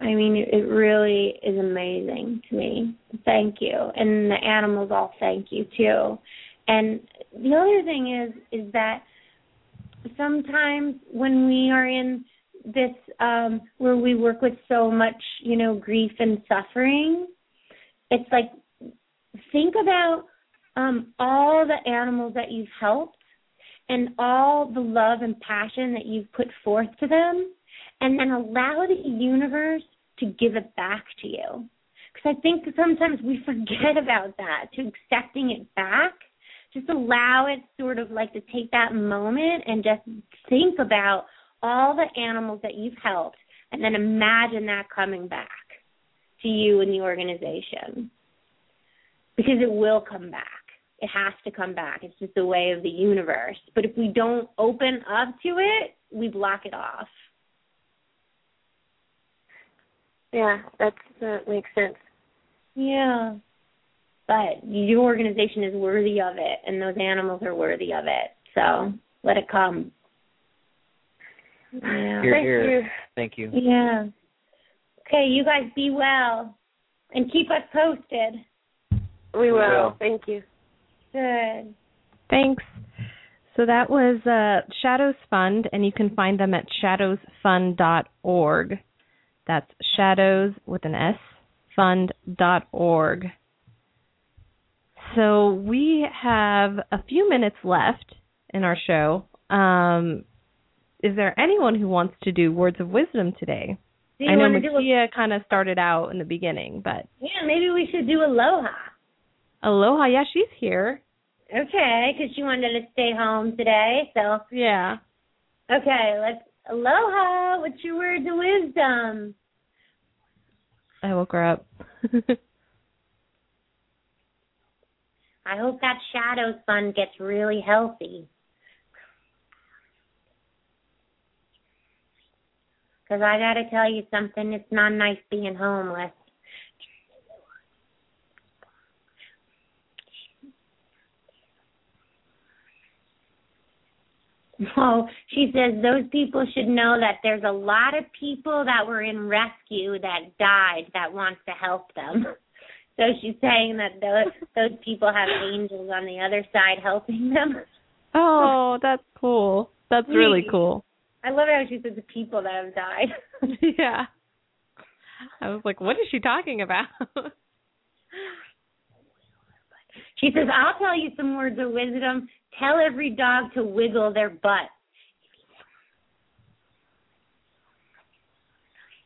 I mean, it really is amazing to me. Thank you, and the animals all thank you too. And the other thing is, is that sometimes when we are in this, um, where we work with so much, you know, grief and suffering, it's like think about um, all the animals that you've helped and all the love and passion that you've put forth to them, and then allow the universe to give it back to you. Because I think sometimes we (laughs) forget about that, to accepting it back. Just allow it sort of like to take that moment and just think about all the animals that you've helped, and then imagine that coming back to you and the organization. Because it will come back it has to come back. It's just the way of the universe. But if we don't open up to it, we block it off. Yeah, that's that makes sense. Yeah. But your organization is worthy of it, and those animals are worthy of it. So let it come. Yeah. Here, Thank here. you. Thank you. Yeah. Okay, you guys be well, and keep us posted. We will. will. Thank you. Good. Thanks. So that was uh, Shadows Fund, and you can find them at shadowsfund.org. That's shadows with an S, fund.org. So we have a few minutes left in our show. Um, is there anyone who wants to do words of wisdom today? I know want to do a, Makia kind of started out in the beginning, but yeah, maybe we should do aloha. Aloha, yeah, she's here. Okay, because she wanted to stay home today. So Yeah. Okay, let's aloha. What's your words of wisdom? I woke her up. (laughs) I hope that shadow fund gets really healthy. Because I got to tell you something, it's not nice being homeless. (laughs) Oh, she says those people should know that there's a lot of people that were in rescue that died that wants to help them. (laughs) So she's saying that those those people have angels on the other side helping them. Oh, that's cool. That's really cool. I love how she says the people that have died. (laughs) yeah. I was like, what is she talking about? She says, I'll tell you some words of wisdom. Tell every dog to wiggle their butt.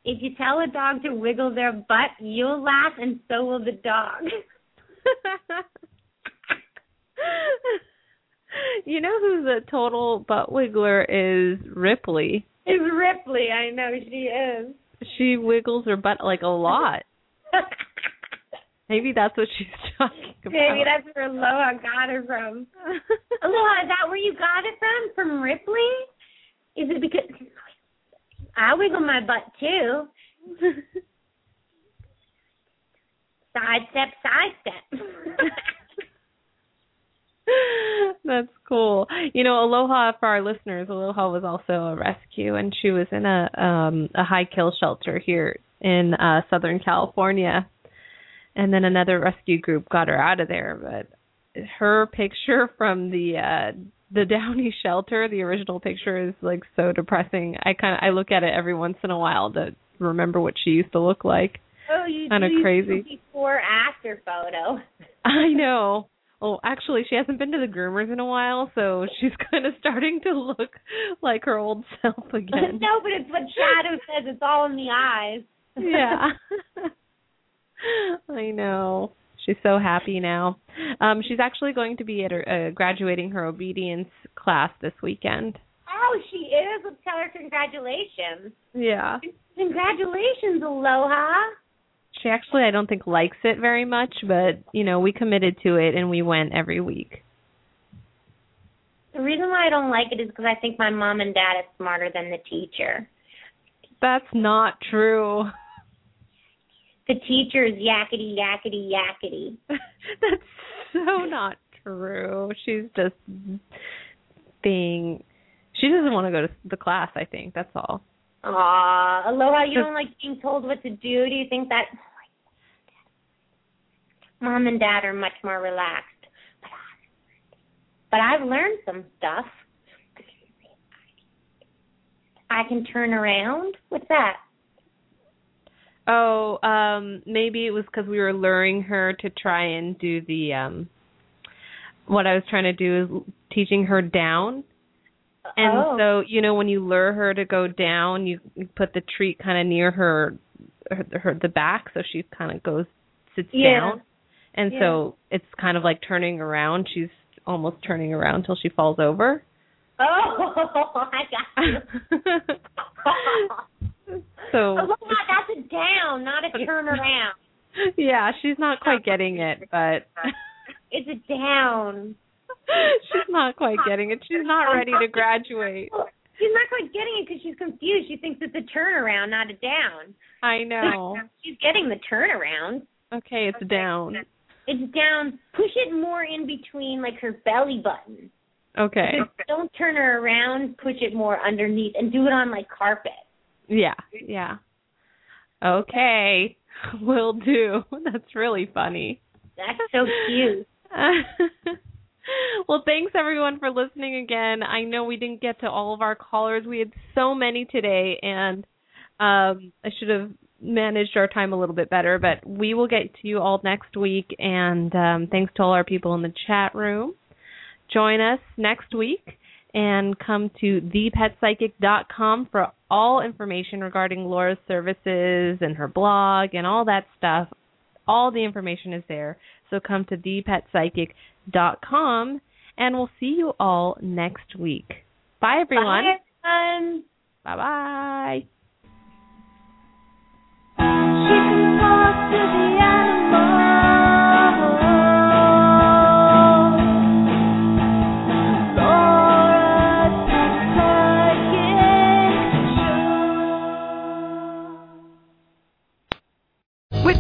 If you tell a dog to wiggle their butt, you'll laugh and so will the dog. (laughs) you know who's a total butt wiggler is Ripley. It's Ripley, I know she is. She wiggles her butt like a lot. (laughs) Maybe that's what she's (laughs) talking about. Maybe that's where Aloha got her from. (laughs) Aloha, is that where you got it from? From Ripley? Is it because I wiggle my butt too? (laughs) side step, side step. That's cool. You know, Aloha for our listeners, Aloha was also a rescue and she was in a um a high kill shelter here in uh Southern California. And then another rescue group got her out of there, but her picture from the uh the (laughs) Downey shelter, the original picture is like so depressing. I kind of I look at it every once in a while to remember what she used to look like. Oh, you Kinda crazy. before after photo. (laughs) I know. Well, actually, she hasn't been to the groomers in a while, so she's (laughs) kind of starting to look like her old self again. no, but it's what Shadow says. It's all in the eyes. yeah. (laughs) I know. She's so happy now. Um, she's actually going to be at her, uh, graduating her obedience class this weekend. Oh, she is. Let's tell her congratulations. Yeah. Congratulations, Aloha. She actually, I don't think, likes it very much, but, you know, we committed to it and we went every week. The reason why I don't like it is because I think my mom and dad is smarter than the teacher. That's not true. (laughs) The teacher is yakety yakety yakety. (laughs) That's so not true. She's just being. She doesn't want to go to the class. I think that's all. Aw, Aloha, you don't like being told what to do. Do you think that mom and dad are much more relaxed? But I've learned some stuff. I can turn around. What's that? Oh, um, maybe it was because we were luring her to try and do the um. What I was trying to do is teaching her down. And oh. so, you know, when you lure her to go down, you, you put the treat kind of near her, her, her the back, so she kind of goes sits Yeah. down, and so it's kind of like turning around. She's almost turning around till she falls over. Oh, (laughs) I got you. (laughs) so Aloha, that's a down, not a turn around. yeah, she's not quite getting it, but It's a down. (laughs) she's not quite getting it. She's not ready to graduate. She's not quite getting it because she's confused. She thinks it's a turnaround, not a down. I know. (laughs) She's getting the turnaround. Okay, it's down. It's down. Push it more in between, like her belly button. Okay. Don't turn her around. Push it more underneath, and do it on like carpet. Yeah, yeah. Okay, (laughs) will do. (laughs) That's really funny. That's so cute. (laughs) well, thanks everyone for listening again. I know we didn't get to all of our callers. We had so many today, and um, I should have managed our time a little bit better. But we will get to you all next week. And um, thanks to all our people in the chat room. Join us next week and come to thepetpsychic.com for all information regarding Laura's services and her blog and all that stuff. All the information is there. So come to thepetpsychic.com and we'll see you all next week. Bye everyone. Bye, everyone. Bye